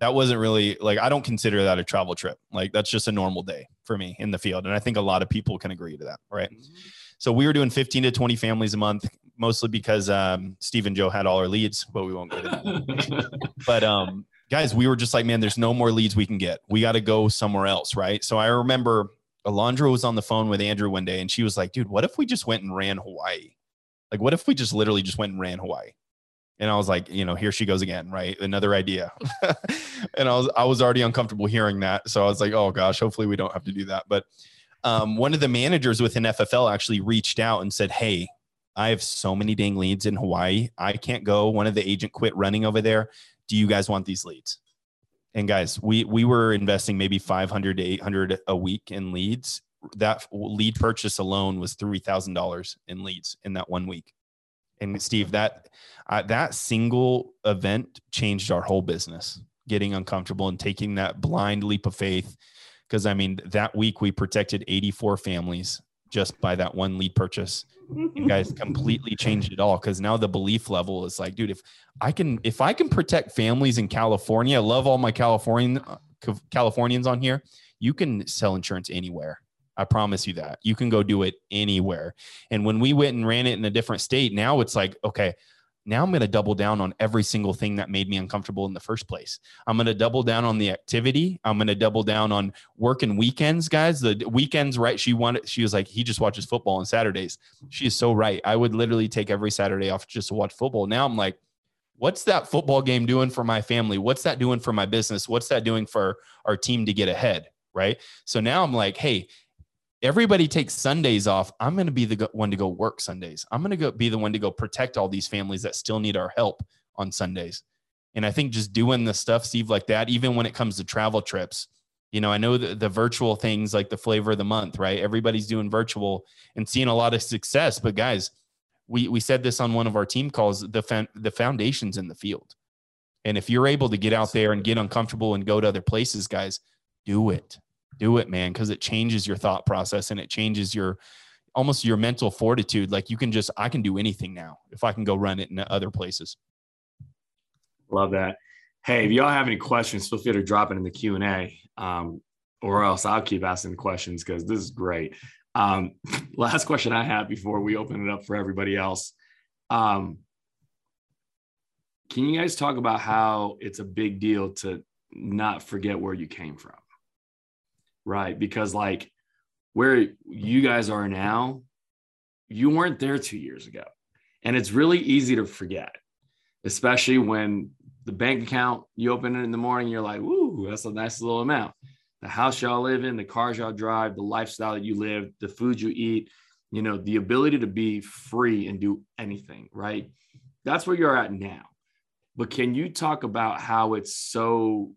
that wasn't really like, I don't consider that a travel trip. Like that's just a normal day for me in the field. And I think a lot of people can agree to that, right? Mm-hmm. So we were doing 15 to 20 families a month, mostly because um, Steve and Joe had all our leads, but we won't get into that. but um, guys, we were just like, man, there's no more leads we can get. We got to go somewhere else, right? So I remember Alondra was on the phone with Andrew one day, and she was like, dude, what if we just went and ran Hawaii? Like, what if we just literally just went and ran Hawaii? And I was like, you know, here she goes again, right? Another idea. and I was I was already uncomfortable hearing that. So I was like, oh gosh, hopefully we don't have to do that. But um, one of the managers within FFL actually reached out and said, Hey, I have so many dang leads in Hawaii. I can't go. One of the agent quit running over there. Do you guys want these leads? And guys, we we were investing maybe 500 to 800 a week in leads. That lead purchase alone was $3,000 in leads in that one week. And Steve, that uh, that single event changed our whole business. Getting uncomfortable and taking that blind leap of faith because I mean that week we protected 84 families just by that one lead purchase. You guys completely changed it all because now the belief level is like, dude, if I can, if I can protect families in California, I love all my Californian uh, Californians on here. You can sell insurance anywhere. I promise you that you can go do it anywhere. And when we went and ran it in a different state, now it's like, okay, now I'm going to double down on every single thing that made me uncomfortable in the first place. I'm going to double down on the activity. I'm going to double down on working weekends, guys. The weekends, right? She wanted, she was like, he just watches football on Saturdays. She is so right. I would literally take every Saturday off just to watch football. Now I'm like, what's that football game doing for my family? What's that doing for my business? What's that doing for our team to get ahead? Right. So now I'm like, hey, everybody takes Sundays off. I'm going to be the one to go work Sundays. I'm going to go be the one to go protect all these families that still need our help on Sundays. And I think just doing the stuff, Steve, like that, even when it comes to travel trips, you know, I know the, the virtual things like the flavor of the month, right? Everybody's doing virtual and seeing a lot of success. But guys, we we said this on one of our team calls. The the foundations in the field, and if you're able to get out there and get uncomfortable and go to other places, guys, do it do it, man, because it changes your thought process and it changes your almost your mental fortitude. Like you can just, I can do anything now if I can go run it in other places. Love that. Hey, if y'all have any questions, feel free to drop it in the Q and A, um, or else I'll keep asking questions because this is great. Um, last question I have before we open it up for everybody else. Um, can you guys talk about how it's a big deal to not forget where you came from? Right? Because like where you guys are now, you weren't there two years ago. And it's really easy to forget, especially when the bank account, you open it in the morning, you're like, woo, that's a nice little amount. the house y'all live in, the cars y'all drive, the lifestyle that you live, the food you eat, you know, the ability to be free and do anything, right? That's where you're at now. But can you talk about how it's so,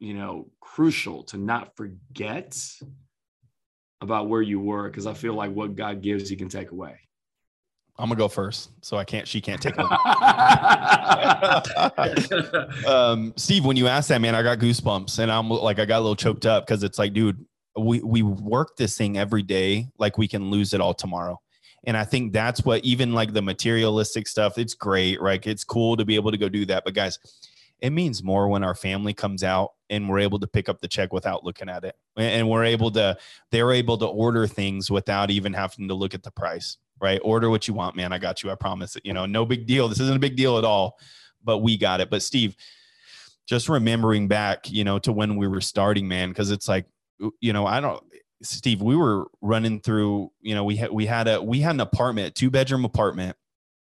you know, crucial to not forget about where you were? Because I feel like what God gives, He can take away. I'm gonna go first, so I can't. She can't take over. um, Steve, when you asked that, man, I got goosebumps, and I'm like, I got a little choked up because it's like, dude, we we work this thing every day, like we can lose it all tomorrow. And I think that's what even like the materialistic stuff, it's great, right? It's cool to be able to go do that. But guys, it means more when our family comes out and we're able to pick up the check without looking at it. And we're able to, they're able to order things without even having to look at the price, right? Order what you want, man. I got you. I promise it. You know, no big deal. This isn't a big deal at all, but we got it. But Steve, just remembering back, you know, to when we were starting, man, because it's like, you know, I don't, Steve, we were running through, you know, we had we had a we had an apartment, two bedroom apartment.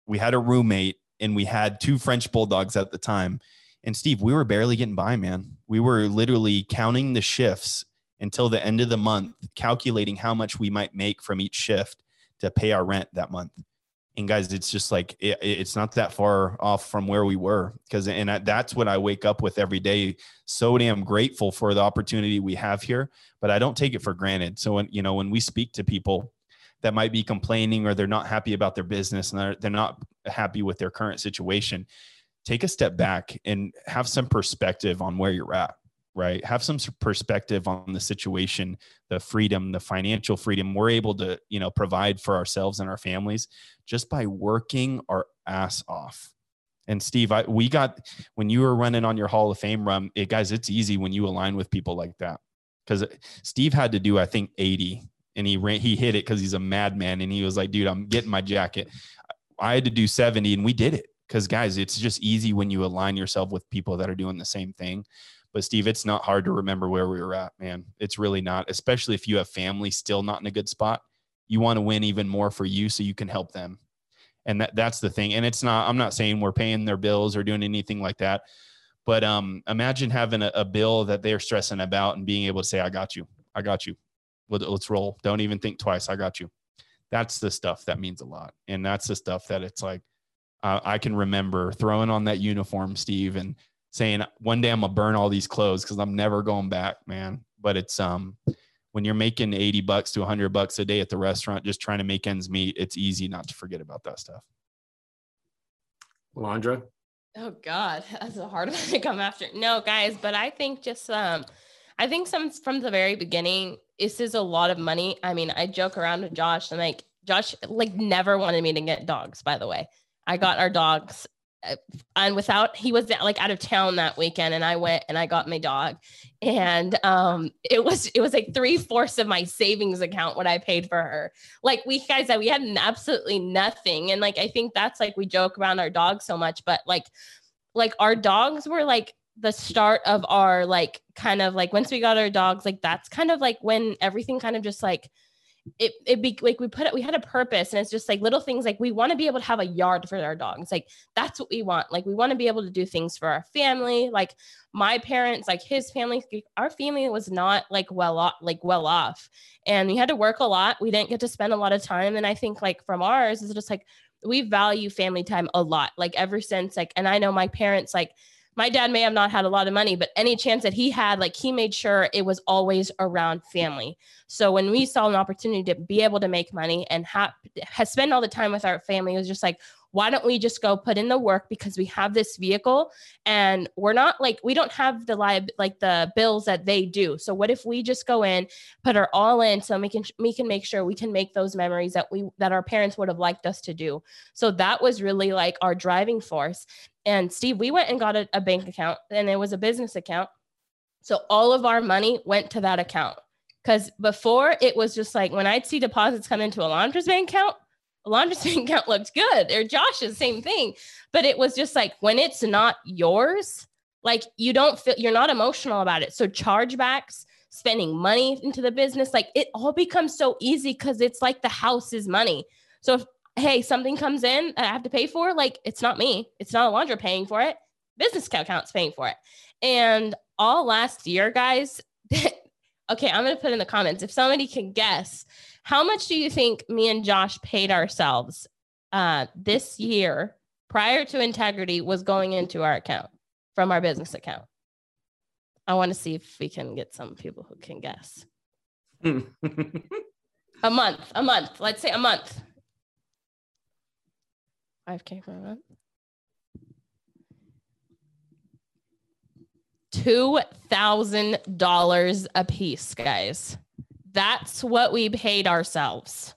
We had a roommate and we had two French bulldogs at the time. And Steve, we were barely getting by, man. We were literally counting the shifts until the end of the month, calculating how much we might make from each shift to pay our rent that month. And guys, it's just like it, it's not that far off from where we were because and that's what I wake up with every day. So damn grateful for the opportunity we have here, but I don't take it for granted. So when you know when we speak to people that might be complaining or they're not happy about their business and they're, they're not happy with their current situation, take a step back and have some perspective on where you're at right? Have some perspective on the situation the freedom the financial freedom we're able to you know provide for ourselves and our families just by working our ass off. And steve I, we got when you were running on your hall of fame run it guys it's easy when you align with people like that. Because uh, steve had to do i think 80 and he ran he hit it because he's a madman and he was like dude i'm getting my jacket. I had to do 70 and we did it because guys it's just easy when you align yourself with people that are doing the same thing. But steve it's not hard to remember where we were at man. It's really not especially if you have family still not in a good spot you want to win even more for you so you can help them. And that that's the thing. And it's not i'm not saying we're paying their bills or doing anything like that. But um imagine having a, a bill that they're stressing about and being able to say i got you. I got you. Let's roll. Don't even think twice. I got you. That's the stuff that means a lot. And that's the stuff that it's like uh, I can remember throwing on that uniform, Steve, and saying one day I'm gonna burn all these clothes because I'm never going back, man. But it's um when you're making 80 bucks to 100 bucks a day at the restaurant just trying to make ends meet, it's easy not to forget about that stuff. Alondra? Oh God, that's a hard one to come after. No, guys, but I think just um I think some from the very beginning, this is a lot of money. I mean, I joke around with Josh and like Josh like never wanted me to get dogs, by the way. I got our dogs uh, and without he was like out of town that weekend and i went and i got my dog. And um it was it was like three-fourths of my savings account what i paid for her. Like we guys that we had absolutely nothing. And like i think that's like we joke around our dogs so much but like like our dogs were like the start of our like kind of like once we got our dogs like that's kind of like when everything kind of just like it it be like we put it we had a purpose and it's just like little things like we want to be able to have a yard for our dogs like that's what we want like we want to be able to do things for our family like my parents like his family our family was not like well off like well off and we had to work a lot we didn't get to spend a lot of time and i think like from ours is just like we value family time a lot like ever since like and i know my parents like my dad may have not had a lot of money, but any chance that he had, like he made sure it was always around family. So when we saw an opportunity to be able to make money and have spend all the time with our family, it was just like, why don't we just go put in the work because we have this vehicle and we're not like we don't have the like the bills that they do so what if we just go in put our all in so we can we can make sure we can make those memories that we that our parents would have liked us to do so that was really like our driving force and Steve, we went and got a, a bank account and it was a business account. So all of our money went to that account. Because before it was just like when I'd see deposits come into Alondra's bank account, Bank account looked good, or Josh's, same thing. But it was just like when it's not yours, like you don't feel you're not emotional about it. So chargebacks, spending money into the business, like it all becomes so easy because it's like the house is money. So if hey, something comes in that I have to pay for, like it's not me. It's not a Alondra paying for it. Business account's paying for it. And all last year, guys, Okay, I'm gonna put in the comments if somebody can guess how much do you think me and Josh paid ourselves uh, this year prior to integrity was going into our account from our business account? I want to see if we can get some people who can guess. a month, a month. Let's say a month. 5K for a month. $2,000 a piece, guys. That's what we paid ourselves.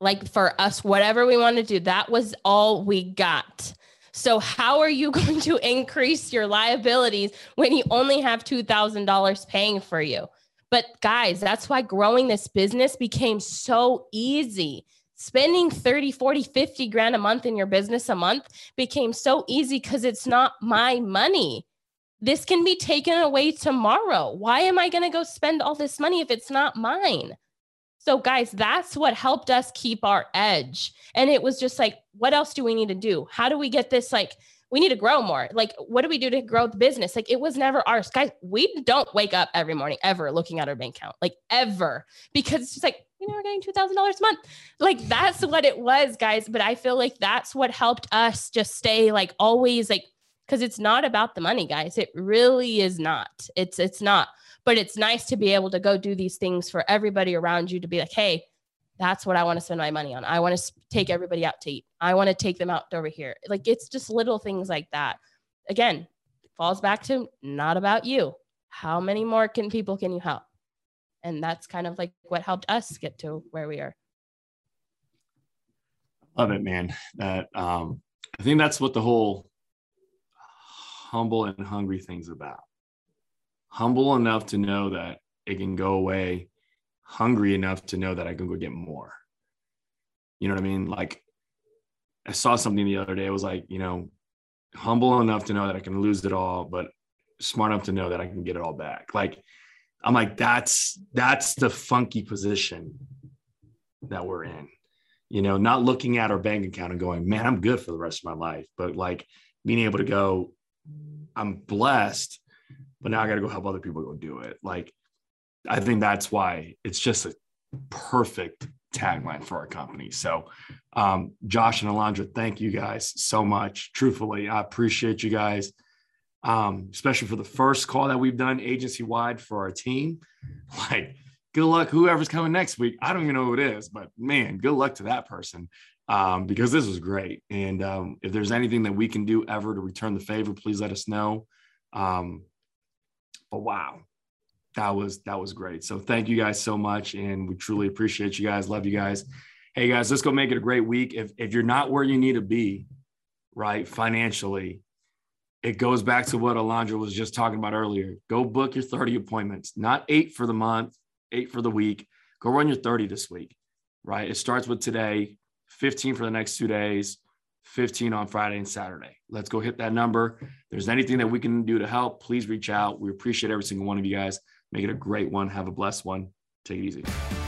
Like for us, whatever we want to do, that was all we got. So, how are you going to increase your liabilities when you only have $2,000 paying for you? But, guys, that's why growing this business became so easy. Spending 30, 40, 50 grand a month in your business a month became so easy because it's not my money. This can be taken away tomorrow. Why am I going to go spend all this money if it's not mine? So, guys, that's what helped us keep our edge. And it was just like, what else do we need to do? How do we get this? Like, we need to grow more. Like, what do we do to grow the business? Like, it was never ours. Guys, we don't wake up every morning ever looking at our bank account, like, ever, because it's just like, you know, we're getting $2,000 a month. Like, that's what it was, guys. But I feel like that's what helped us just stay like always like because it's not about the money, guys. It really is not. It's it's not. But it's nice to be able to go do these things for everybody around you to be like, hey, that's what I want to spend my money on. I want to take everybody out to eat. I want to take them out over here. Like it's just little things like that. Again, falls back to not about you. How many more can people can you help? And that's kind of like what helped us get to where we are. Love it, man. That um I think that's what the whole humble and hungry things about. Humble enough to know that it can go away, hungry enough to know that I can go get more. You know what I mean? Like I saw something the other day. It was like, you know, humble enough to know that I can lose it all, but smart enough to know that I can get it all back. Like I'm like, that's that's the funky position that we're in. You know, not looking at our bank account and going, man, I'm good for the rest of my life, but like being able to go, I'm blessed, but now I got to go help other people go do it. Like, I think that's why it's just a perfect tagline for our company. So, um, Josh and Alondra, thank you guys so much. Truthfully, I appreciate you guys, um, especially for the first call that we've done agency wide for our team. Like, good luck, whoever's coming next week. I don't even know who it is, but man, good luck to that person um, because this was great. And um, if there's anything that we can do ever to return the favor, please let us know. Um, but wow, that was that was great. So thank you guys so much, and we truly appreciate you guys. Love you guys. Hey guys, let's go make it a great week. If if you're not where you need to be, right, financially, it goes back to what Alondra was just talking about earlier. Go book your 30 appointments, not eight for the month, eight for the week. Go run your 30 this week, right? It starts with today 15 for the next two days, 15 on Friday and Saturday. Let's go hit that number. If there's anything that we can do to help, please reach out. We appreciate every single one of you guys. Make it a great one. Have a blessed one. Take it easy.